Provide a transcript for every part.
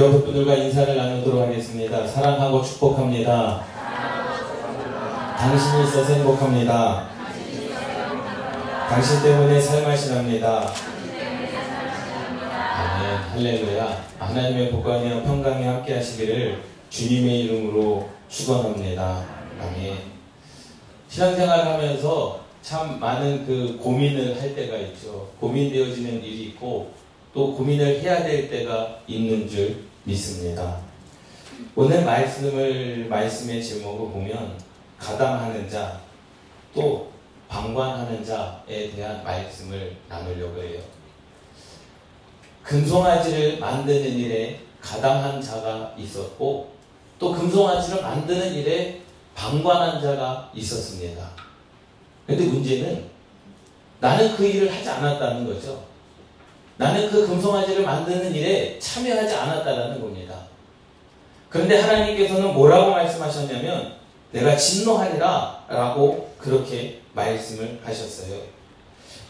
옆에 분들과 인사를 나누도록 하겠습니다. 사랑하고 축복합니다. 당신이 있어서 행복합니다. 당신 때문에 살맛이 납니다. 아멘. 할렐루야. 하나님의 복과 은혜와 평강이 함께 하시기를 주님의 이름으로 축원합니다. 아멘. 신앙생활 하면서 참 많은 그 고민을 할 때가 있죠. 고민되어지는 일이 있고 또 고민을 해야 될 때가 있는 줄 믿습니다. 오늘 말씀을 말씀의 제목을 보면 가담하는 자, 또 방관하는 자에 대한 말씀을 나누려고 해요. 금송아지를 만드는 일에 가담한 자가 있었고 또 금송아지를 만드는 일에 방관한 자가 있었습니다. 근데 문제는 나는 그 일을 하지 않았다는 거죠. 나는 그 금송아지를 만드는 일에 참여하지 않았다라는 겁니다. 그런데 하나님께서는 뭐라고 말씀하셨냐면 내가 진노하리라 라고 그렇게 말씀을 하셨어요.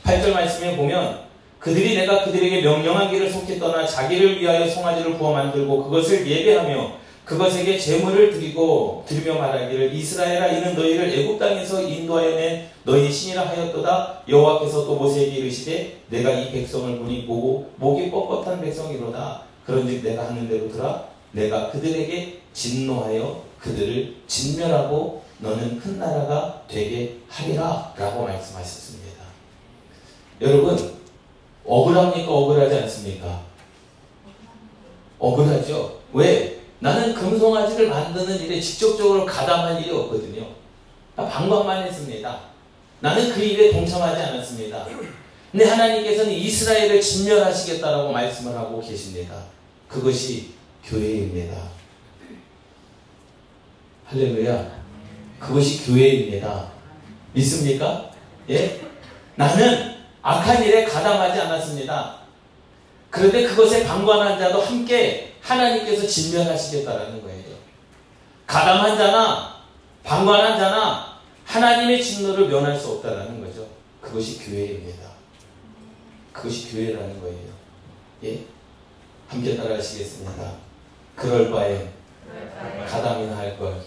8절 말씀에 보면 그들이 내가 그들에게 명령한 길을 속히 떠나 자기를 위하여 송아지를 구워 만들고 그것을 예배하며 그것에게 제물을 드리고 드리며 말하기를 이스라엘아 이는 너희를 애굽 땅에서 인도하여 낸 너희 신이라 하였도다 여호와께서 또 모세에게 이르시되 내가 이 백성을 보니 보고 목이 뻣뻣한 백성이로다 그런즉 내가 하는 대로 들어 내가 그들에게 진노하여 그들을 진멸하고 너는 큰 나라가 되게 하리라 라고 말씀하셨습니다. 여러분 억울합니까 억울하지 않습니까? 억울하죠. 왜? 나는 금송아지를 만드는 일에 직접적으로 가담한 일이 없거든요. 방관만 했습니다. 나는 그 일에 동참하지 않았습니다. 근데 하나님께서는 이스라엘을 진멸하시겠다라고 말씀을 하고 계십니다. 그것이 교회입니다. 할렐루야. 그것이 교회입니다. 믿습니까? 예? 나는 악한 일에 가담하지 않았습니다. 그런데 그것에 방관한 자도 함께 하나님께서 진멸하시겠다라는 거예요. 가담한 자나 방관한 자나 하나님의 진노를 면할 수 없다라는 거죠. 그것이 교회입니다. 그것이 교회라는 거예요. 예? 함께 따라 하시겠습니다. 그럴 바에 가담이나 할 걸.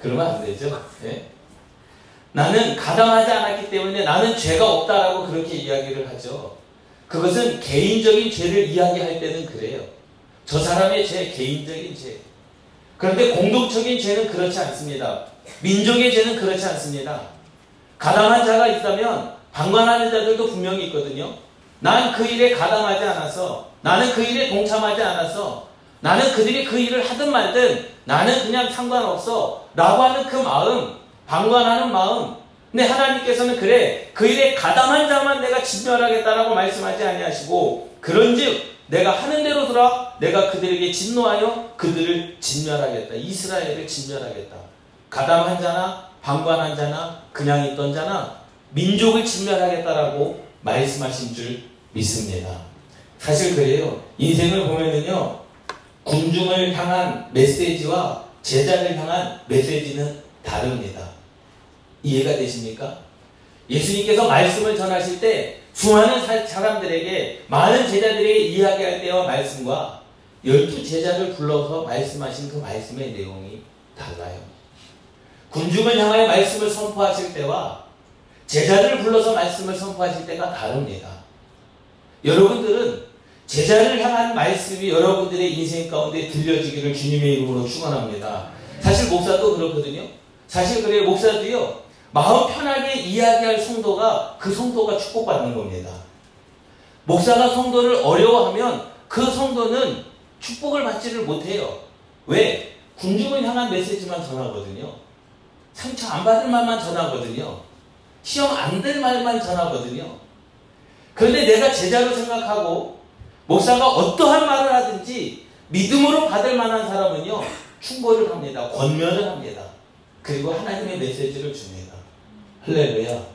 그러면 안 되죠. 예? 나는 가담하지 않았기 때문에 나는 죄가 없다라고 그렇게 이야기를 하죠. 그것은 개인적인 죄를 이야기할 때는 그래요. 저 사람의 죄, 개인적인 죄. 그런데 공동적인 죄는 그렇지 않습니다. 민족의 죄는 그렇지 않습니다. 가담한 자가 있다면 방관하는 자들도 분명히 있거든요. 난 그 일에 가담하지 않아서 나는 그 일에 동참하지 않아서 나는 그들이 그 일을 하든 말든 나는 그냥 상관없어 라고 하는 그 마음 방관하는 마음 근데 하나님께서는 그래 그 일에 가담한 자만 내가 진멸하겠다라고 말씀하지 아니하시고 그런즉 내가 하는 대로 들어 내가 그들에게 진노하여 그들을 진멸하겠다. 이스라엘을 진멸하겠다. 가담한 자나 방관한 자나 그냥 있던 자나 민족을 진멸하겠다라고 말씀하신 줄 믿습니다. 사실 그래요. 인생을 보면은요 군중을 향한 메시지와 제자를 향한 메시지는 다릅니다 이해가 되십니까? 예수님께서 말씀을 전하실 때 수많은 사람들에게 많은 제자들에게 이야기할 때와 말씀과 열두 제자를 불러서 말씀하신 그 말씀의 내용이 달라요. 군중을 향하여 말씀을 선포하실 때와 제자들을 불러서 말씀을 선포하실 때가 다릅니다. 여러분들은 제자를 향한 말씀이 여러분들의 인생 가운데 들려지기를 주님의 이름으로 축원합니다. 사실 목사도 그렇거든요. 사실 그래요. 목사도요. 마음 편하게 이야기할 성도가 그 성도가 축복받는 겁니다. 목사가 성도를 어려워하면 그 성도는 축복을 받지를 못해요. 왜? 군중을 향한 메시지만 전하거든요. 상처 안 받을 말만 전하거든요. 시험 안 될 말만 전하거든요. 그런데 내가 제자로 생각하고 목사가 어떠한 말을 하든지 믿음으로 받을 만한 사람은요, 충고를 합니다. 권면을 합니다. 그리고 하나님의 메시지를 줍니다. 할렐루야.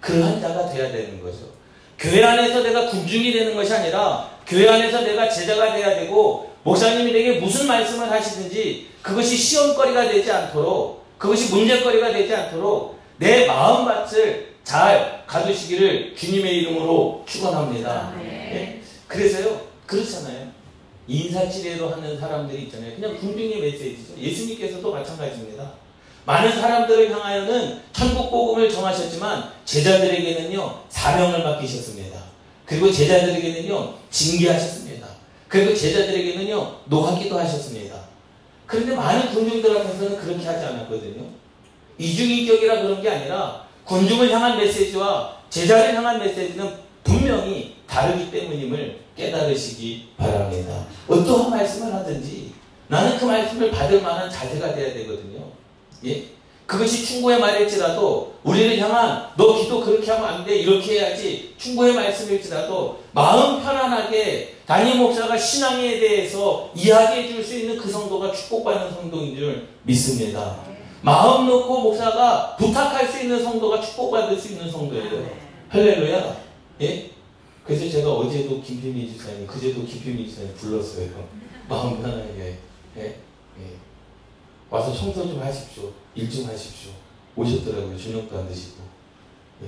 그러한 자가 돼야 되는 거죠. 교회 안에서 내가 군중이 되는 것이 아니라 교회 안에서 내가 제자가 돼야 되고 목사님이 내게 무슨 말씀을 하시든지 그것이 시험거리가 되지 않도록 그것이 문제거리가 되지 않도록 내 마음밭을 잘 가두시기를 주님의 이름으로 축원합니다. 네. 그래서요 그렇잖아요. 인사치레로 하는 사람들이 있잖아요. 그냥 궁중의 메시지죠. 예수님께서도 마찬가지입니다. 많은 사람들을 향하여는 천국 복음을 정하셨지만 제자들에게는요 사명을 맡기셨습니다. 그리고 제자들에게는요 징계하셨습니다. 그리고 제자들에게는요 노하기도 하셨습니다. 그런데 많은 군중들 앞에서는 그렇게 하지 않았거든요. 이중인격이라 그런 게 아니라 군중을 향한 메시지와 제자를 향한 메시지는 분명히 다르기 때문임을 깨달으시기 바랍니다. 어떠한 말씀을 하든지 나는 그 말씀을 받을 만한 자세가 돼야 되거든요. 예? 그것이 충고의 말일지라도 우리를 향한 너 기도 그렇게 하면 안 돼 이렇게 해야지 충고의 말씀일지라도 마음 편안하게 담임 목사가 신앙에 대해서 이야기해 줄 수 있는 그 성도가 축복받는 성도인 줄 믿습니다. 마음 놓고 목사가 부탁할 수 있는 성도가 축복받을 수 있는 성도예요. 할렐루야. 예? 그래서 제가 어제도 김필미 지사님, 그제도 김필미 지사님 불렀어요. 마음 편하게. 예? 예. 와서 청소 좀 하십시오. 일 좀 하십시오. 오셨더라고요. 저녁도 안 드시고. 예.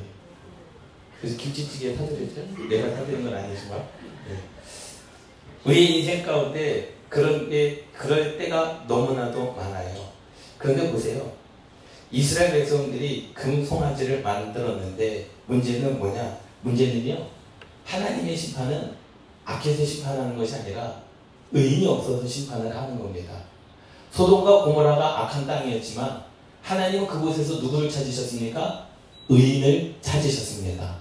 그래서 김치찌개 사드렸죠? 내가 사드린 건 아니지만. 예. 우리 인생 가운데 그런 게, 그럴 때가 너무나도 많아요. 그런데 보세요. 이스라엘 백성들이 금송아지를 만들었는데 문제는 뭐냐? 문제는요. 하나님의 심판은 악해서 심판하는 것이 아니라 의인이 없어서 심판을 하는 겁니다. 소돔과 고모라가 악한 땅이었지만 하나님은 그곳에서 누구를 찾으셨습니까? 의인을 찾으셨습니다.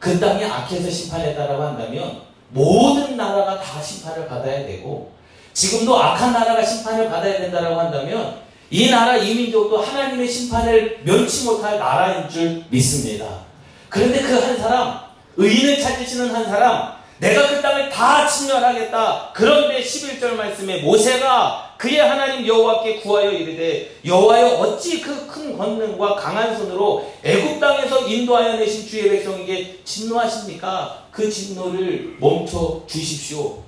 그 땅이 악해서 심판했다라고 한다면 모든 나라가 다 심판을 받아야 되고 지금도 악한 나라가 심판을 받아야 된다라고 한다면 이 나라 이민족도 하나님의 심판을 면치 못할 나라인 줄 믿습니다. 그런데 그 한 사람, 의인을 찾으시는 한 사람, 내가 그 땅을 다 침멸하겠다. 그런데 11절 말씀에 모세가 그의 하나님 여호와께 구하여 이르되 여호와여 어찌 그 큰 권능과 강한 손으로 애굽 땅에서 인도하여 내신 주의 백성에게 진노하십니까? 그 진노를 멈춰 주십시오.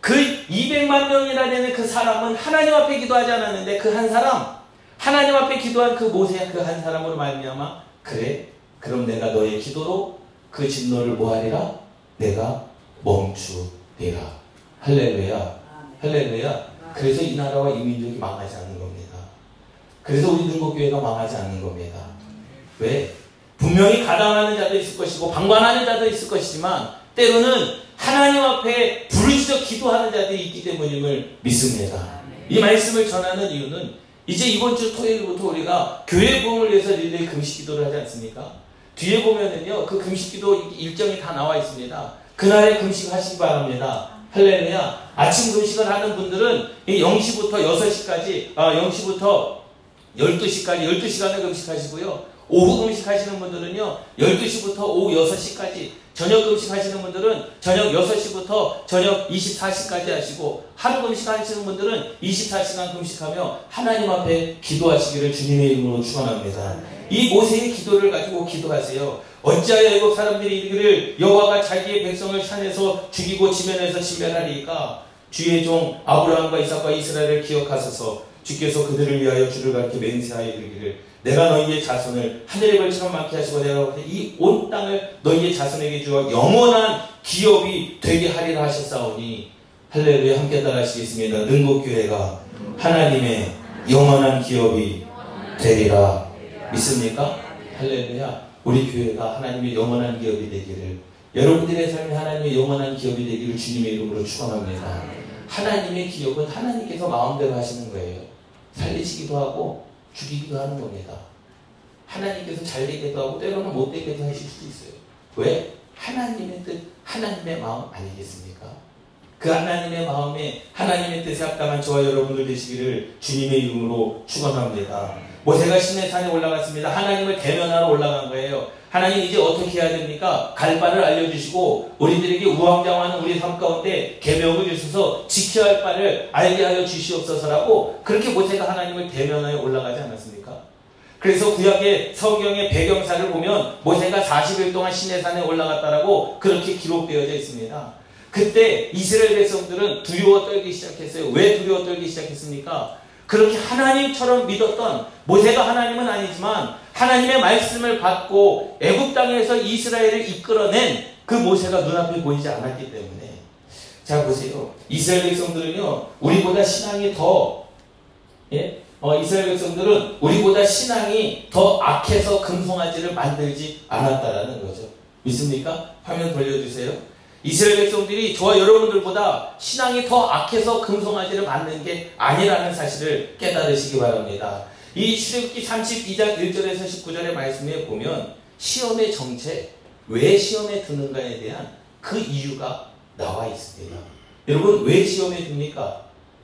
그 200만 명이나 되는 그 사람은 하나님 앞에 기도하지 않았는데 그 한 사람 하나님 앞에 기도한 그 모세 그한 사람으로 말미암아 그래 그럼 내가 너의 기도로 그 진노를 뭐하리라 내가 멈추리라. 할렐루야. 할렐루야. 그래서 이 나라와 이 민족이 망하지 않는 겁니다. 그래서 우리 능곡교회가 망하지 않는 겁니다. 왜? 분명히 가담하는 자도 있을 것이고 방관하는 자도 있을 것이지만 때로는 하나님 앞에 부르짖어 기도하는 자들이 있기 때문임을 믿습니다. 이 말씀을 전하는 이유는 이제 이번 주 토요일부터 우리가 교회 부흥을 위해서 릴레이 금식 기도를 하지 않습니까? 뒤에 보면은요, 그 금식 기도 일정이 다 나와 있습니다. 그날에 금식 하시기 바랍니다. 할렐루야. 아침 금식을 하는 분들은 0시부터 6시까지, 아, 0시부터 12시까지, 12시간을 금식하시고요. 오후 금식하시는 분들은요, 12시부터 오후 6시까지, 저녁 금식하시는 분들은 저녁 6시부터 저녁 24시까지 하시고, 하루 금식하시는 분들은 24시간 금식하며 하나님 앞에 기도하시기를 주님의 이름으로 축원합니다. 이 모세의 기도를 가지고 기도하세요. 어찌하여 애국 사람들이 이르기를 여호와가 자기의 백성을 산에서 죽이고 지면에서 진멸하리까 주의 종 아브라함과 이삭과 이스라엘을 기억하소서 주께서 그들을 위하여 주를 가르쳐 맹세하여 이르기를 내가 너희의 자손을 하늘의 별처럼 많게 하시고 내가 이 온 땅을 너희의 자손에게 주어 영원한 기업이 되게 하리라 하셨사오니 할렐루야 함께 따라하시겠습니다. 능곡교회가 하나님의 영원한 기업이 되리라 믿습니까? 할렐루야 우리 교회가 하나님의 영원한 기업이 되기를 여러분들의 삶이 하나님의 영원한 기업이 되기를 주님의 이름으로 축원합니다. 하나님의 기업은 하나님께서 마음대로 하시는 거예요. 살리시기도 하고 죽이기도 하는 겁니다. 하나님께서 잘 되게도 하고 때로는 못 되게도 하실 수도 있어요. 왜? 하나님의 뜻, 하나님의 마음 아니겠습니까? 그 하나님의 마음에 하나님의 뜻에 합당한 저와 여러분들 되시기를 주님의 이름으로 축원합니다. 모세가 신의 산에 올라갔습니다. 하나님을 대면하러 올라간 거예요. 하나님 이제 어떻게 해야 됩니까? 갈 바를 알려주시고 우리들에게 우왕좌왕하는 우리 삶 가운데 계명을 주셔서 지켜야 할 바를 알게 하여 주시옵소서라고 그렇게 모세가 하나님을 대면하여 올라가지 않았습니까? 그래서 구약의 성경의 배경사를 보면 모세가 40일 동안 시내산에 올라갔다라고 그렇게 기록되어져 있습니다. 그때 이스라엘 백성들은 두려워 떨기 시작했어요. 왜 두려워 떨기 시작했습니까? 그렇게 하나님처럼 믿었던 모세가 하나님은 아니지만 하나님의 말씀을 받고 애굽 땅에서 이스라엘을 이끌어낸 그 모세가 눈앞에 보이지 않았기 때문에 자 보세요. 이스라엘 백성들은요 우리보다 신앙이 더 예? 어, 이스라엘 백성들은 우리보다 신앙이 더 악해서 금송아지를 만들지 않았다라는 거죠. 믿습니까? 화면 돌려주세요. 이스라엘 백성들이 저와 여러분들보다 신앙이 더 악해서 금송아지를 만든 게 아니라는 사실을 깨달으시기 바랍니다. 이 출애굽기 32장 1절에서 19절의 말씀에 보면 시험의 정체, 왜 시험에 드는가에 대한 그 이유가 나와 있습니다. 여러분 왜 시험에 듭니까?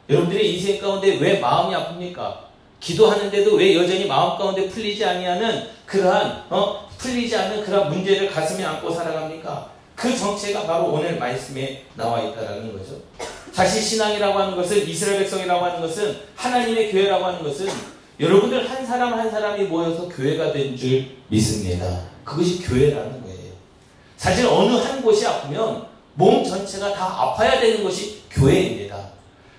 여러분들의 인생 가운데 왜 마음이 아픕니까? 기도하는데도 왜 여전히 마음 가운데 풀리지 아니하는 그러한 어 풀리지 않는 그러한 문제를 가슴에 안고 살아갑니까? 그 정체가 바로 오늘 말씀에 나와 있다라는 거죠. 사실 신앙이라고 하는 것은 이스라엘 백성이라고 하는 것은 하나님의 교회라고 하는 것은 여러분들 한 사람 한 사람이 모여서 교회가 된 줄 믿습니다. 그것이 교회라는 거예요. 사실 어느 한 곳이 아프면 몸 전체가 다 아파야 되는 것이 교회입니다.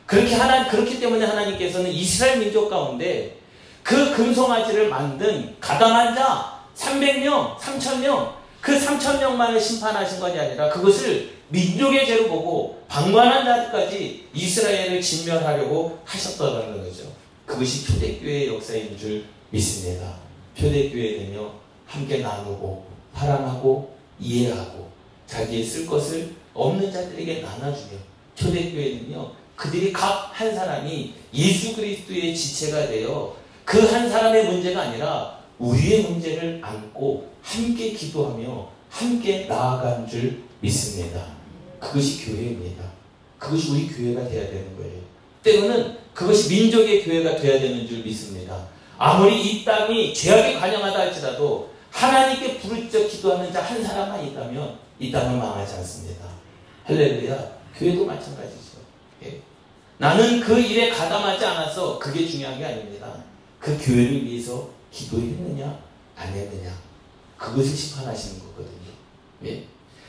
그렇게 하나 그렇기 때문에 하나님께서는 이스라엘 민족 가운데 그 금송아지를 만든 가담한 자 300명, 3천명 그 3천 명만을 심판하신 것이 아니라 그것을 민족의 죄로 보고 방관한 자들까지 이스라엘을 진멸하려고 하셨다는 거죠. 그것이 초대교회의 역사인 줄 믿습니다. 초대교회는요, 함께 나누고, 사랑하고, 이해하고, 자기의 쓸 것을 없는 자들에게 나눠주며, 초대교회는요, 그들이 각 한 사람이 예수 그리스도의 지체가 되어 그 한 사람의 문제가 아니라 우리의 문제를 안고 함께 기도하며 함께 나아간 줄 믿습니다. 그것이 교회입니다. 그것이 우리 교회가 되어야 되는 거예요. 때로는 그것이 민족의 교회가 되어야 되는 줄 믿습니다. 아무리 이 땅이 죄악에 관영하다 할지라도 하나님께 부르짖어 기도하는 자 한 사람만 있다면 이 땅은 망하지 않습니다. 할렐루야. 교회도 마찬가지죠. 예. 나는 그 일에 가담하지 않아서 그게 중요한 게 아닙니다. 그 교회를 위해서 기도했느냐 안 했느냐 그것을 심판하시는 거거든요. 예.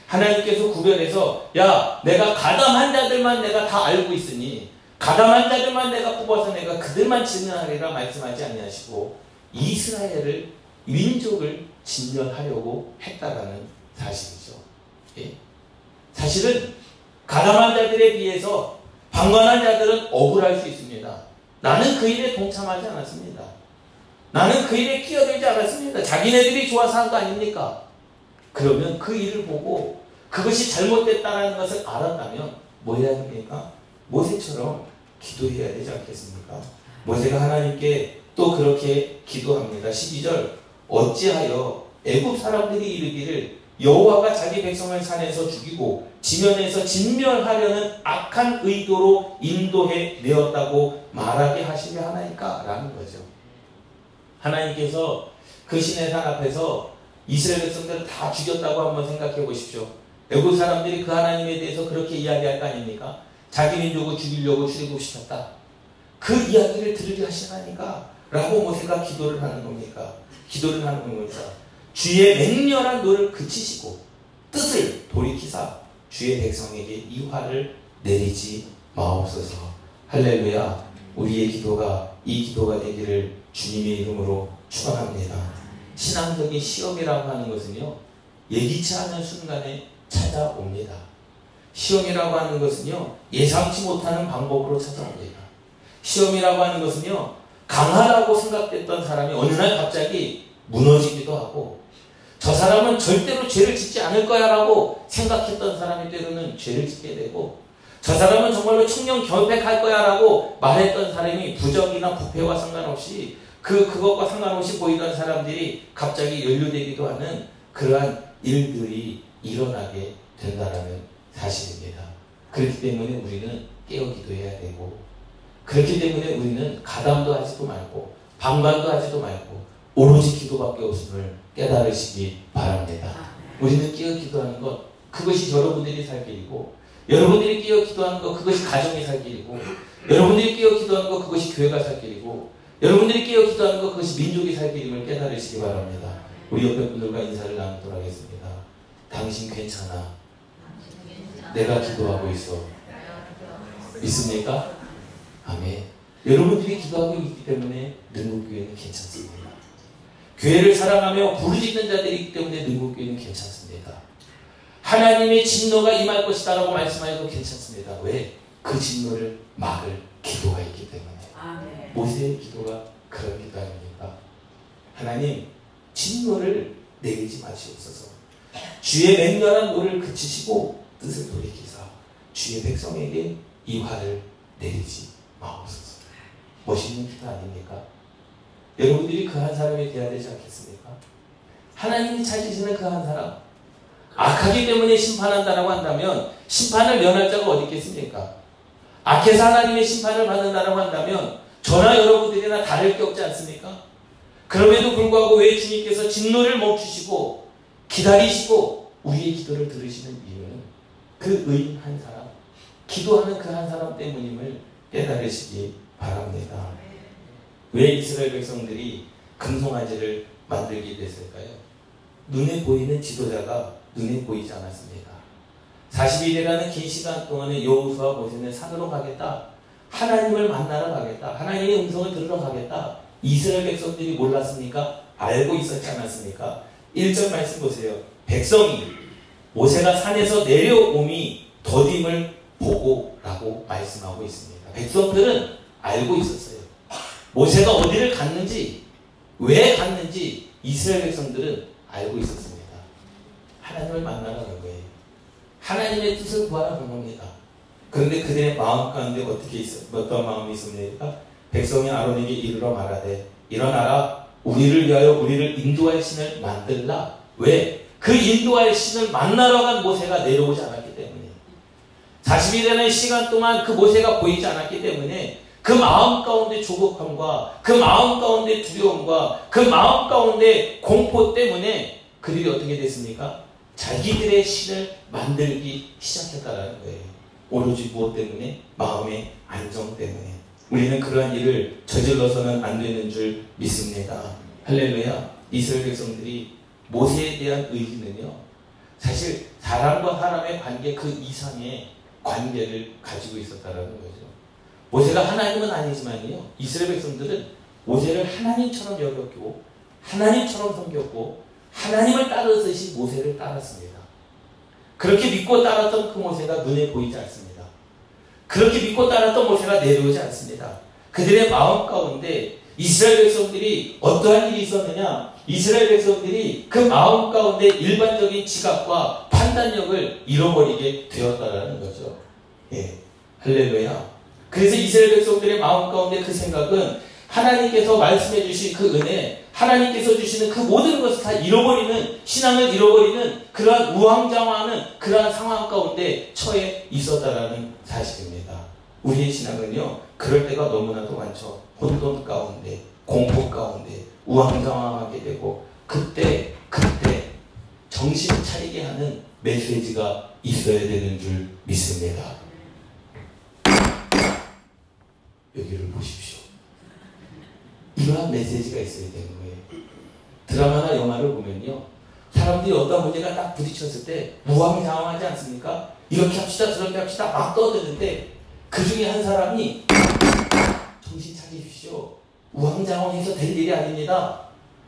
하나님께서 구별해서 야 내가 가담한 자들만 내가 다 알고 있으니 가담한 자들만 내가 뽑아서 내가 그들만 진멸하리라 말씀하지 아니하시고 이스라엘을 민족을 진멸하려고 했다라는 사실이죠. 예. 사실은 가담한 자들에 비해서 방관한 자들은 억울할 수 있습니다. 나는 그 일에 동참하지 않았습니다. 나는 그 일에 끼어들지 않았습니다. 자기네들이 좋아서 한 거 아닙니까? 그러면 그 일을 보고 그것이 잘못됐다는 것을 알았다면 뭐 해야 됩니까? 모세처럼 기도해야 되지 않겠습니까? 모세가 하나님께 또 그렇게 기도합니다. 12절 어찌하여 애굽 사람들이 이르기를 여호와가 자기 백성을 산에서 죽이고 지면에서 진멸하려는 악한 의도로 인도해 내었다고 말하게 하시려 하나니까? 라는 거죠. 하나님께서 그 시내 산 앞에서 이스라엘 백성들을 다 죽였다고 한번 생각해 보십시오. 애굽 사람들이 그 하나님에 대해서 그렇게 이야기할 거 아닙니까? 자기 민족을 죽이려고 출애굽시켰다. 그 이야기를 들으려 하시나이까 라고 모세가 기도를 하는 겁니까? 기도를 하는 겁니다. 주의 맹렬한 노를 그치시고 뜻을 돌이키사 주의 백성에게 이 화를 내리지 마옵소서. 할렐루야. 우리의 기도가 이 기도가 되기를 주님의 이름으로 축원합니다. 신앙적인 시험이라고 하는 것은요. 예기치 않은 순간에 찾아옵니다. 시험이라고 하는 것은요. 예상치 못하는 방법으로 찾아옵니다. 시험이라고 하는 것은요. 강하다고 생각됐던 사람이 어느 날 갑자기 무너지기도 하고 저 사람은 절대로 죄를 짓지 않을 거야 라고 생각했던 사람이 때로는 죄를 짓게 되고 저 사람은 정말로 청년 결백할 거야 라고 말했던 사람이 부적이나 부패와 상관없이 그 그것과 상관없이 보이던 사람들이 갑자기 연루되기도 하는 그러한 일들이 일어나게 된다라는 사실입니다. 그렇기 때문에 우리는 깨어 기도 해야 되고 그렇기 때문에 우리는 가담도 하지도 말고 방관도 하지도 말고 오로지 기도밖에 없음을 깨달으시기 바랍니다. 우리는 깨어 기도하는 것 그것이 여러분들이 살 길이고 여러분들이 끼어 기도하는 것 그것이 가정이 살 길이고 여러분들이 끼어 기도하는 것 그것이 교회가 살 길이고 여러분들이 끼어 기도하는 것 그것이 민족이 살 길임을 깨달으시기 바랍니다. 우리 옆에 분들과 인사를 나누도록 하겠습니다. 당신 괜찮아. 내가 기도하고 있어. 믿습니까? 아멘. 여러분들이 기도하고 있기 때문에 능국교회는 하나님의 진노가 임할 것이다라고 말씀하셔도 괜찮습니다. 왜? 그 진노를 막을 기도가 있기 때문에. 모세의 기도가 그런 기도 아닙니까? 하나님, 진노를 내리지 마시옵소서. 주의 맹렬한 노를 그치시고 뜻을 돌이키사 주의 백성에게 이 화를 내리지 마옵소서. 멋있는 기도 아닙니까? 여러분들이 그 한 사람이 되어야 되지 않겠습니까? 하나님이 찾으시는 그 한 사람. 악하기 때문에 심판한다라고 한다면 심판을 면할 자가 어디 있겠습니까? 악해서 하나님의 심판을 받는다라고 한다면 저나 여러분들이나 다를 게 없지 않습니까? 그럼에도 불구하고 왜 주님께서 진노를 멈추시고 기다리시고 우리의 기도를 들으시는 이유는 그 의인 한 사람, 기도하는 그 한 사람 때문임을 깨달으시기 바랍니다. 왜 이스라엘 백성들이 금송아지를 만들게 됐을까요? 눈에 보이는 지도자가 눈에 보이지 않았습니다. 40일이라는 긴 시간 동안에 여호수와 모세는 산으로 가겠다. 하나님을 만나러 가겠다. 하나님의 음성을 들으러 가겠다. 이스라엘 백성들이 몰랐습니까? 알고 있었지 않았습니까? 1절 말씀 보세요. 백성이 모세가 산에서 내려옴이 더딤을 보고라고 말씀하고 있습니다. 백성들은 알고 있었어요. 모세가 어디를 갔는지, 왜 갔는지 이스라엘 백성들은 알고 있었습니다. 하나님을 만나러 간 거예요. 하나님의 뜻을 구하러 간 겁니다. 그런데 그들의 마음 가운데 어떻게 있어, 어떤 마음이 있습니까? 백성이 아론에게 이르러 말하되, 일어나라, 우리를 위하여 우리를 인도할 신을 만들라. 왜? 그 인도할 신을 만나러 간 모세가 내려오지 않았기 때문에. 40일이라는 시간 동안 그 모세가 보이지 않았기 때문에 그 마음 가운데 조급함과 그 마음 가운데 두려움과 그 마음 가운데 공포 때문에 그들이 어떻게 됐습니까? 자기들의 신을 만들기 시작했다라는 거예요. 오로지 무엇 때문에? 마음의 안정 때문에. 우리는 그러한 일을 저질러서는 안 되는 줄 믿습니다. 할렐루야. 이스라엘 백성들이 모세에 대한 의지는요. 사실 사람과 사람의 관계 그 이상의 관계를 가지고 있었다라는 거죠. 모세가 하나님은 아니지만요. 이스라엘 백성들은 모세를 하나님처럼 여겼고 하나님처럼 섬겼고 하나님을 따르듯이 모세를 따랐습니다. 그렇게 믿고 따랐던 그 모세가 눈에 보이지 않습니다. 그렇게 믿고 따랐던 모세가 내려오지 않습니다. 그들의 마음 가운데 이스라엘 백성들이 어떠한 일이 있었느냐? 이스라엘 백성들이 그 마음 가운데 일반적인 지각과 판단력을 잃어버리게 되었다라는 거죠. 예. 할렐루야. 그래서 이스라엘 백성들의 마음 가운데 그 생각은 하나님께서 말씀해 주신 그 은혜, 하나님께서 주시는 그 모든 것을 다 잃어버리는, 신앙을 잃어버리는 그러한 우왕좌왕하는 그러한 상황 가운데 처해 있었다라는 사실입니다. 우리의 신앙은요, 그럴 때가 너무나도 많죠. 혼돈 가운데, 공포 가운데, 우왕좌왕하게 되고, 그때, 그때 정신 차리게 하는 메시지가 있어야 되는 줄 믿습니다. 여기를 보십시오. 이러한 메시지가 있어야 되는 거예요. 드라마나 영화를 보면요. 사람들이 어떤 문제가 딱 부딪혔을 때 무함장황하지 않습니까? 이렇게 합시다 저렇게 합시다 막 떠드는데 그 중에 한 사람이 정신 차리십시오. 우왕좌왕해서 될 일이 아닙니다.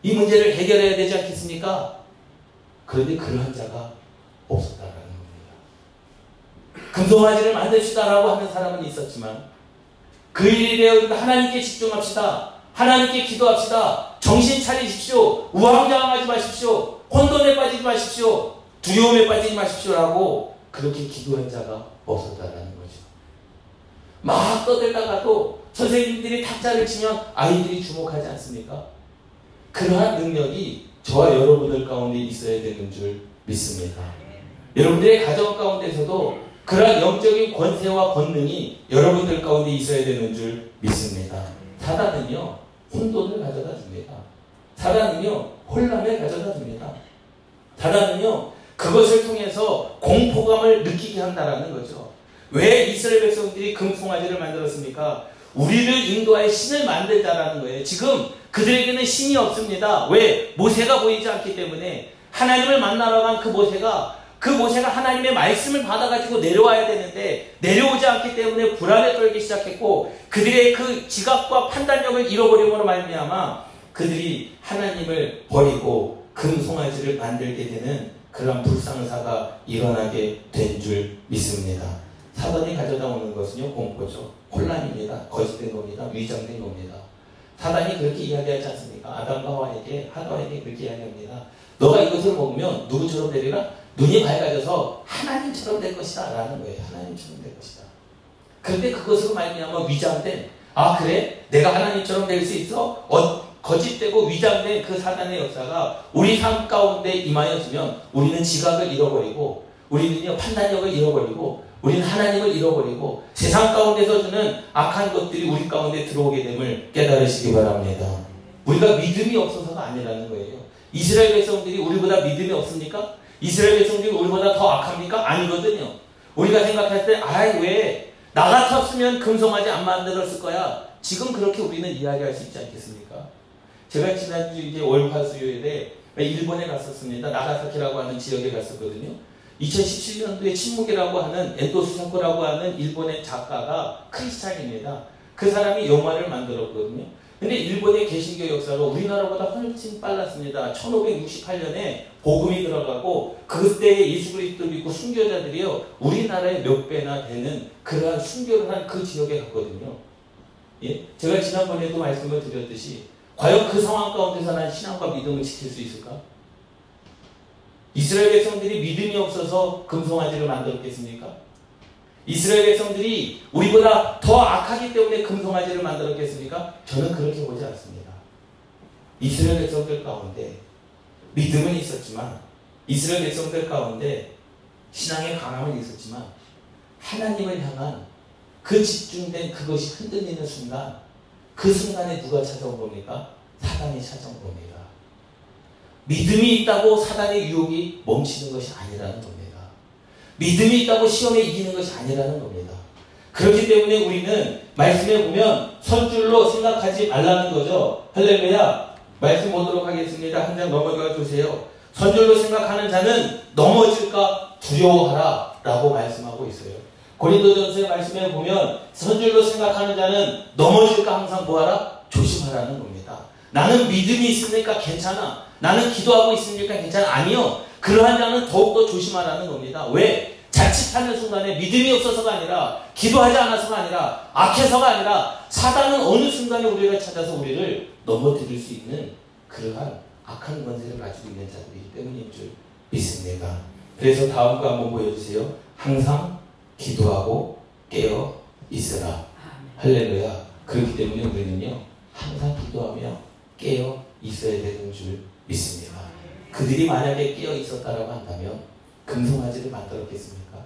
이 문제를 해결해야 되지 않겠습니까? 그런데 그러한 자가 없었다라는 겁니다. 금송아지를 만드시다라고 하는 사람은 있었지만 그 일에 대해 하나님께 집중합시다. 하나님께 기도합시다. 정신 차리십시오. 우왕좌왕하지 마십시오. 혼돈에 빠지지 마십시오. 두려움에 빠지지 마십시오라고 그렇게 기도한 자가 없었다라는 거죠. 막 떠들다가도 선생님들이 탁자를 치면 아이들이 주목하지 않습니까? 그러한 능력이 저와 여러분들 가운데 있어야 되는 줄 믿습니다. 여러분들의 가정 가운데서도 그러한 영적인 권세와 권능이 여러분들 가운데 있어야 되는 줄 믿습니다. 사단은요, 혼돈을 가져다 줍니다. 사단은요, 혼란을 가져다 줍니다. 사단은요, 그것을 통해서 공포감을 느끼게 한다라는 거죠. 왜 이스라엘 백성들이 금송아지를 만들었습니까? 우리를 인도할 신을 만들자라는 거예요. 지금 그들에게는 신이 없습니다. 왜? 모세가 보이지 않기 때문에 하나님을 만나러 간 그 모세가 그 모세가 하나님의 말씀을 받아가지고 내려와야 되는데 내려오지 않기 때문에 불안에 떨기 시작했고 그들의 그 지각과 판단력을 잃어버림으로 말미암아 그들이 하나님을 버리고 금송아지를 만들게 되는 그런 불상사가 일어나게 된 줄 믿습니다. 사단이 가져다 오는 것은요, 공포죠. 혼란입니다. 거짓된 겁니다. 위장된 겁니다. 사단이 그렇게 이야기하지 않습니까? 아담과 하와에게, 하와에게 그렇게 이야기합니다. 너가 이것을 먹으면 누구처럼 되리라? 눈이 밝아져서 하나님처럼 될 것이다. 라는 거예요. 하나님처럼 될 것이다. 그런데 그것으로 말미암아 위장된, 아, 그래? 내가 하나님처럼 될 수 있어? 어, 거짓되고 위장된 그 사단의 역사가 우리 삶 가운데 임하여지면 우리는 지각을 잃어버리고 우리는요 판단력을 잃어버리고 우리는 하나님을 잃어버리고 세상 가운데서 주는 악한 것들이 우리 가운데 들어오게 됨을 깨달으시기 바랍니다. 우리가 믿음이 없어서가 아니라는 거예요. 이스라엘 백성들이 우리보다 믿음이 없습니까? 이스라엘 백성들이 우리보다 더 악합니까? 아니거든요. 우리가 생각할 때, 아이, 왜, 나 같았으면 금송아지 안 만들었을 거야. 지금 그렇게 우리는 이야기할 수 있지 않겠습니까? 제가 지난주 이제 월화 수요일에 일본에 갔었습니다. 나가사키라고 하는 지역에 갔었거든요. 2017년도에 침묵이라고 하는 엔도스 사코라고 하는 일본의 작가가 크리스찬입니다. 그 사람이 영화를 만들었거든요. 근데 일본의 개신교 역사가 우리나라보다 훨씬 빨랐습니다. 1568년에 복음이 들어가고 그때의 예수 그리스도 믿고 순교자들이요 우리나라의 몇 배나 되는 그러한 순교를 한 그 지역에 갔거든요. 예? 제가 지난번에도 말씀을 드렸듯이 과연 그 상황 가운데서 난 신앙과 믿음을 지킬 수 있을까? 이스라엘 백성들이 믿음이 없어서 금송아지를 만들었겠습니까? 이스라엘 백성들이 우리보다 더 악하기 때문에 금송아지를 만들었겠습니까? 저는 그렇게 보지 않습니다. 이스라엘 백성들 가운데 믿음은 있었지만 이스라엘 백성들 가운데 신앙의 강함은 있었지만 하나님을 향한 그 집중된 그것이 흔들리는 순간 그 순간에 누가 찾아온 겁니까? 사단이 찾아온 겁니다. 믿음이 있다고 사단의 유혹이 멈추는 것이 아니라는 겁니다. 믿음이 있다고 시험에 이기는 것이 아니라는 겁니다. 그렇기 때문에 우리는 말씀에 보면 선줄로 생각하지 말라는 거죠. 할렐루야. 말씀 보도록 하겠습니다. 한 장 넘어가 주세요. 선줄로 생각하는 자는 넘어질까 두려워하라 라고 말씀하고 있어요. 고린도전서의 말씀에 보면 선줄로 생각하는 자는 넘어질까 항상 뭐하라? 조심하라는 겁니다. 나는 믿음이 있으니까 괜찮아. 나는 기도하고 있으니까 괜찮아. 아니요. 그러한 자는 더욱더 조심하라는 겁니다. 왜? 자칫하는 순간에 믿음이 없어서가 아니라 기도하지 않아서가 아니라 악해서가 아니라 사단은 어느 순간에 우리를 찾아서 우리를 넘어뜨릴 수 있는 그러한 악한 권세를 가지고 있는 자들이기 때문인 줄 믿습니다. 그래서 다음 거 한번 보여주세요. 항상 기도하고 깨어 있으라. 할렐루야. 그렇기 때문에 우리는요, 항상 기도하며 깨어 있어야 되는 줄 믿습니다. 그들이 만약에 깨어 있었다라고 한다면 금송아지를 만들었겠습니까?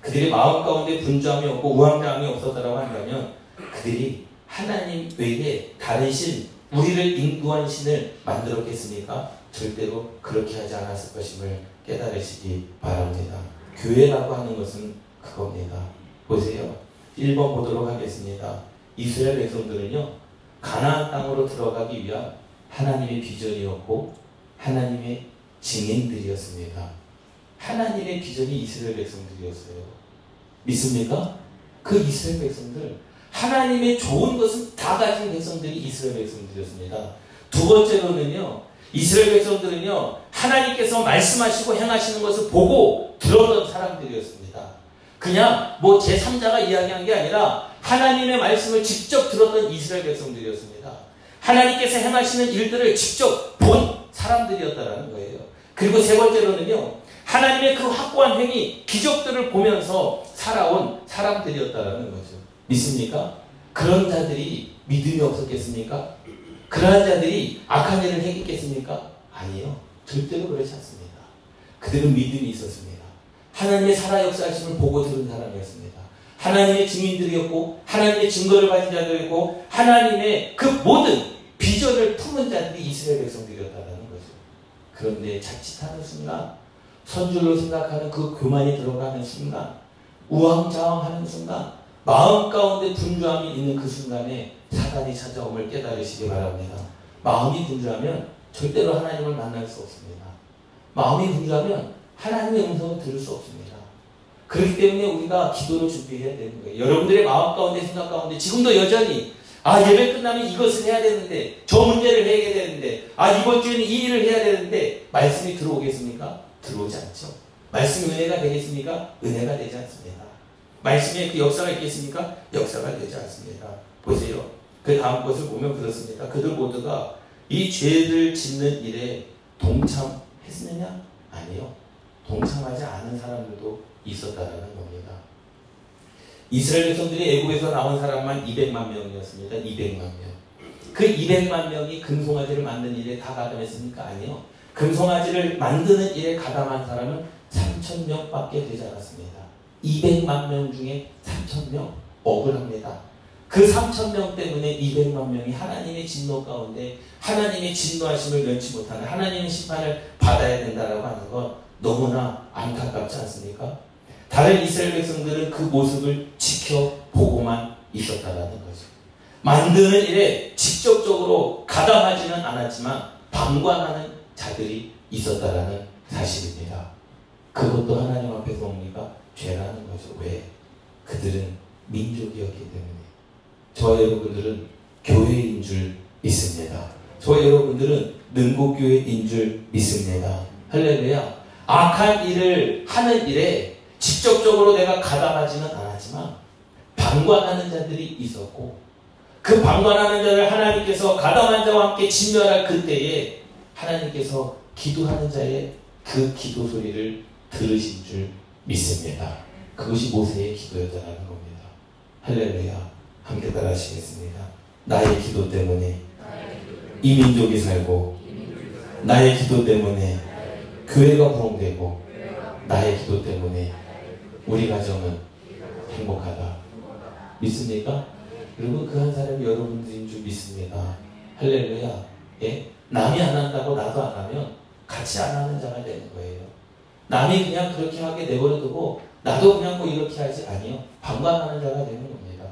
그들의 마음 가운데 분주함이 없고 우왕좌함이 없었다라고 한다면 그들이 하나님 외에 다른 신, 우리를 인도한 신을 만들었겠습니까? 절대로 그렇게 하지 않았을 것임을 깨달으시기 바랍니다. 교회라고 하는 것은 그겁니다. 보세요. 1번 보도록 하겠습니다. 이스라엘 백성들은요, 가나안 땅으로 들어가기 위한 하나님의 비전이었고, 하나님의 증인들이었습니다. 하나님의 비전이 이스라엘 백성들이었어요. 믿습니까? 그 이스라엘 백성들, 하나님의 좋은 것은 다 가진 백성들이 이스라엘 백성들이었습니다. 두 번째로는요, 이스라엘 백성들은요, 하나님께서 말씀하시고 행하시는 것을 보고 들었던 사람들이었습니다. 그냥 뭐 제3자가 이야기한 게 아니라 하나님의 말씀을 직접 들었던 이스라엘 백성들이었습니다. 하나님께서 행하시는 일들을 직접 본 사람들이었다라는 거예요. 그리고 세 번째로는요, 하나님의 그 확고한 행위, 기적들을 보면서 살아온 사람들이었다라는 거죠. 믿습니까? 그런 자들이 믿음이 없었겠습니까? 그러한 자들이 악한 일을 행했겠습니까? 아니요. 절대로 그렇지 않습니다. 그들은 믿음이 있었습니다. 하나님의 살아 역사하심을 보고 들은 사람이었습니다. 하나님의 증인들이었고 하나님의 증거를 가진 자들이었고 하나님의 그 모든 비전을 품은 자들이 이스라엘 백성들이었다는 거죠. 그런데 자칫하는 순간 선줄로 생각하는 그 교만이 들어가는 순간 우왕좌왕하는 순간 마음 가운데 분주함이 있는 그 순간에 사단이 찾아옴을 깨달으시기 바랍니다. 마음이 분주하면 절대로 하나님을 만날 수 없습니다. 마음이 분주하면 하나님의 음성을 들을 수 없습니다. 그렇기 때문에 우리가 기도를 준비해야 되는 거예요. 여러분들의 마음 가운데 생각 가운데 지금도 여전히 아 예배 끝나면 이것을 해야 되는데 저 문제를 해야 되는데 아 이번 주에는 이 일을 해야 되는데 말씀이 들어오겠습니까? 들어오지 않죠. 말씀이 은혜가 되겠습니까? 은혜가 되지 않습니다. 말씀에 그 역사가 있겠습니까? 역사가 되지 않습니다. 보세요. 그 다음 것을 보면 그렇습니다. 그들 모두가 이 죄를 짓는 일에 동참했느냐? 아니요. 동참하지 않은 사람들도 있었다라는 겁니다. 이스라엘 백성들이 애국에서 나온 사람만 200만 명이었습니다. 200만 명. 그 200만 명이 금송아지를 만드는 일에 다 가담했습니까? 아니요. 금송아지를 만드는 일에 가담한 사람은 3천 명밖에 되지 않았습니다. 200만 명 중에 3천 명 억울합니다. 그 3천 명 때문에 200만 명이 하나님의 진노 가운데 하나님의 진노하심을 면치 못하는 하나님의 심판을 받아야 된다라고 하는 건 너무나 안타깝지 않습니까? 다른 이스라엘 백성들은 그 모습을 지켜보고만 있었다라는 거죠. 만드는 일에 직접적으로 가담하지는 않았지만 방관하는 자들이 있었다라는 사실입니다. 그것도 하나님 앞에서 뭡니까? 죄라는 거죠. 왜? 그들은 민족이었기 때문에. 저 여러분들은 교회인 줄 믿습니다. 저 여러분들은 능곡교회인 줄 믿습니다. 할렐루야. 악한 일을 하는 일에 직접적으로 내가 가담하지는 않았지만 방관하는 자들이 있었고 그 방관하는 자를 하나님께서 가담한 자와 함께 진멸할 그때에 하나님께서 기도하는 자의 그 기도 소리를 들으신 줄 믿습니다. 그것이 모세의 기도였다는 겁니다. 할렐루야. 함께 따라 하시겠습니다. 나의 기도 때문에 이 민족이 살고 나의 기도 때문에 교회가 부흥되고 나의 기도 때문에 우리 가정은 행복하다. 믿습니까? 여러분 그한 사람이 여러분들인 줄 믿습니다. 할렐루야. 예? 남이 안 한다고 나도 안 하면 같이 안 하는 자가 되는 거예요. 남이 그냥 그렇게 하게 내버려두고 나도 그냥 뭐 이렇게 하지 아니요. 방관하는 자가 되는 겁니다.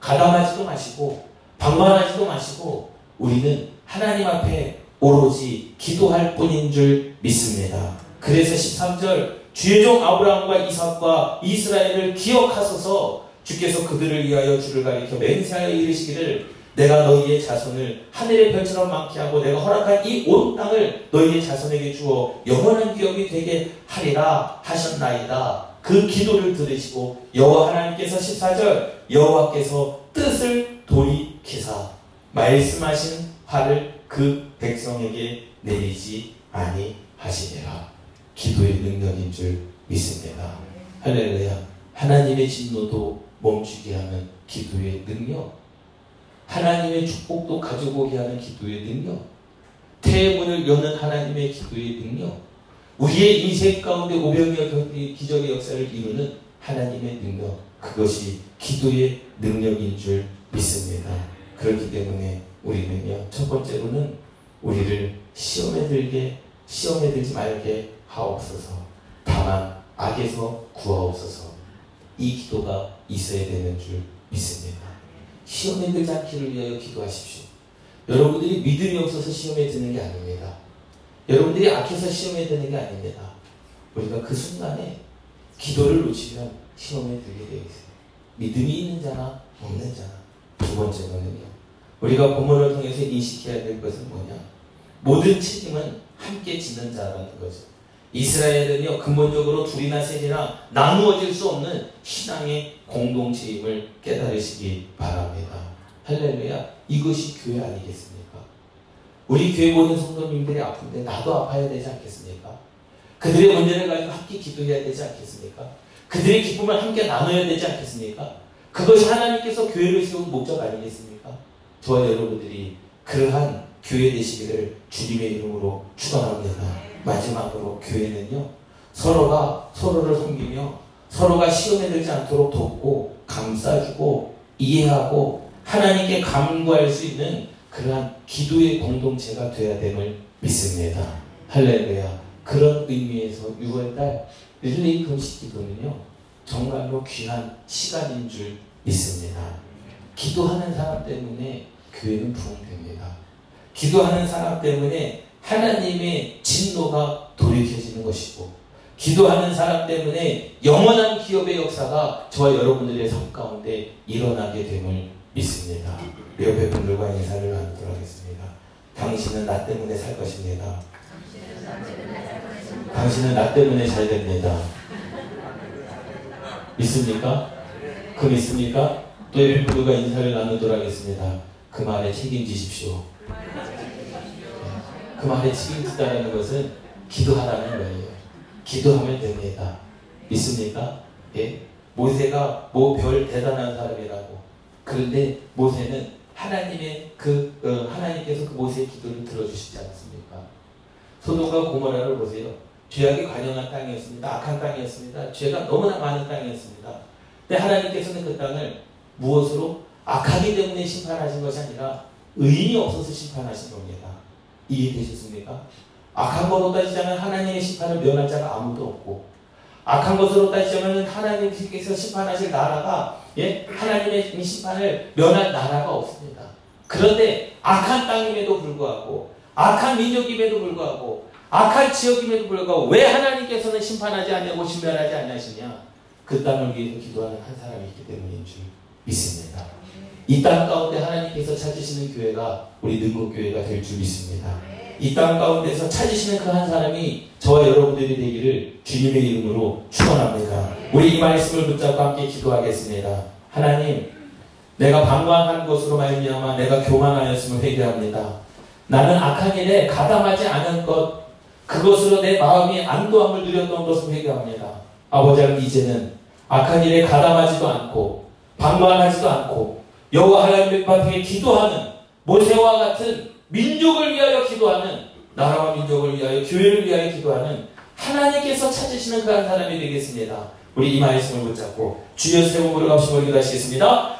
가담하지도 마시고 방관하지도 마시고 우리는 하나님 앞에 오로지 기도할 뿐인 줄 믿습니다. 그래서 13절 주의 종 아브라함과 이삭과 이스라엘을 기억하소서 주께서 그들을 위하여 주를 가리켜 맹세하여 이르시기를 내가 너희의 자손을 하늘의 별처럼 많게 하고 내가 허락한 이 온 땅을 너희의 자손에게 주어 영원한 기업이 되게 하리라 하셨나이다. 그 기도를 들으시고 여호와 하나님께서 14절 여호와께서 뜻을 돌이키사 말씀하신 화를 그 백성에게 내리지 아니하시니라. 기도의 능력인 줄 믿습니다. 할렐루야. 하나님의 진노도 멈추게 하는 기도의 능력, 하나님의 축복도 가져오게 하는 기도의 능력, 태문을 여는 하나님의 기도의 능력, 우리의 인생 가운데 오병이어 기적의 역사를 이루는 하나님의 능력, 그것이 기도의 능력인 줄 믿습니다. 그렇기 때문에 우리는요, 첫 번째로는 우리를 시험에 들게, 시험에 들지 말게 하옵소서. 다만 악에서 구하옵소서. 이 기도가 있어야 되는 줄 믿습니다. 시험에 들지 않기를 위하여 기도하십시오. 여러분들이 믿음이 없어서 시험에 드는 게 아닙니다. 여러분들이 악해서 시험에 드는 게 아닙니다. 우리가 그 순간에 기도를 놓치면 시험에 들게 되어 있어요. 믿음이 있는 자나 없는 자나. 두 번째는요. 우리가 본문을 통해서 인식해야 될 것은 뭐냐? 모든 책임은 함께 지는 자라는 거죠. 이스라엘은요, 근본적으로 둘이나 셋이나 나누어질 수 없는 신앙의 공동체임을 깨달으시기 바랍니다. 할렐루야. 이것이 교회 아니겠습니까? 우리 교회 모든 성도님들이 아픈데 나도 아파야 되지 않겠습니까? 그들의 문제를 가지고 함께 기도해야 되지 않겠습니까? 그들의 기쁨을 함께 나눠야 되지 않겠습니까? 그것이 하나님께서 교회를 세운 목적 아니겠습니까? 저와 여러분들이 그러한 교회 되시기를 주님의 이름으로 축원합니다. 마지막으로 교회는요 서로가 서로를 섬기며 서로가 시험에 들지 않도록 돕고 감싸주고 이해하고 하나님께 감구할 수 있는 그러한 기도의 공동체가 되어야 됨을 믿습니다. 할렐루야. 그런 의미에서 6월달 릴레이 금식 기도는요 정말로 귀한 시간인 줄 믿습니다. 기도하는 사람 때문에 교회는 부흥됩니다. 기도하는 사람 때문에 하나님의 진노가 돌이켜지는 것이고 기도하는 사람 때문에 영원한 기업의 역사가 저와 여러분들의 삶 가운데 일어나게 됨을 믿습니다. 옆에 분들과 인사를 나누도록 하겠습니다. 당신은 나 때문에 살 것입니다. 당신은 나 때문에 잘 됩니다. 믿습니까? 그 믿습니까? 또 예비 부부가 인사를 나누도록 하겠습니다. 그 말에 책임지십시오. 그 말에 책임지다라는 것은 기도하라는 거예요. 기도하면 됩니다. 믿습니까? 예? 모세가 뭐 별 대단한 사람이라고. 그런데 모세는 하나님의 그 어, 하나님께서 그 모세의 기도를 들어주시지 않습니까? 소돔과 고모라를 보세요. 죄악이 관영한 땅이었습니다. 악한 땅이었습니다. 죄가 너무나 많은 땅이었습니다. 근데 하나님께서는 그 땅을 무엇으로 악하기 때문에 심판하신 것이 아니라 의인이 없어서 심판하신 겁니다. 이해되셨습니까? 악한 것으로 따지자면 하나님의 심판을 면할 자가 아무도 없고 악한 것으로 따지자면 하나님께서 심판하실 나라가 예? 하나님의 심판을 면할 나라가 없습니다. 그런데 악한 땅임에도 불구하고 악한 민족임에도 불구하고 악한 지역임에도 불구하고 왜 하나님께서는 심판하지 않냐고 심멸하지 않냐시냐 그 땅을 위해서 기도하는 한 사람이 있기 때문인 줄 믿습니다. 이 땅 가운데 하나님께서 찾으시는 교회가 우리 능곡교회가 될 줄 믿습니다. 이 땅 가운데서 찾으시는 그 한 사람이 저와 여러분들이 되기를 주님의 이름으로 축원합니다. 우리 이 말씀을 붙잡고 함께 기도하겠습니다. 하나님, 내가 방황한 것으로 말미암아 내가 교만하였음을 회개합니다. 나는 악한 일에 가담하지 않은 것, 그것으로 내 마음이 안도함을 누렸던 것을 회개합니다. 아버지 하나님 이제는 악한 일에 가담하지도 않고 방관하지도 않고 여호와 하나님 앞에 기도하는 모세와 같은 민족을 위하여 기도하는 나라와 민족을 위하여 교회를 위하여 기도하는 하나님께서 찾으시는 그한 사람이 되겠습니다. 우리 이 말씀을 붙잡고 주여 세움으로 갑시고 기도하시겠습니다.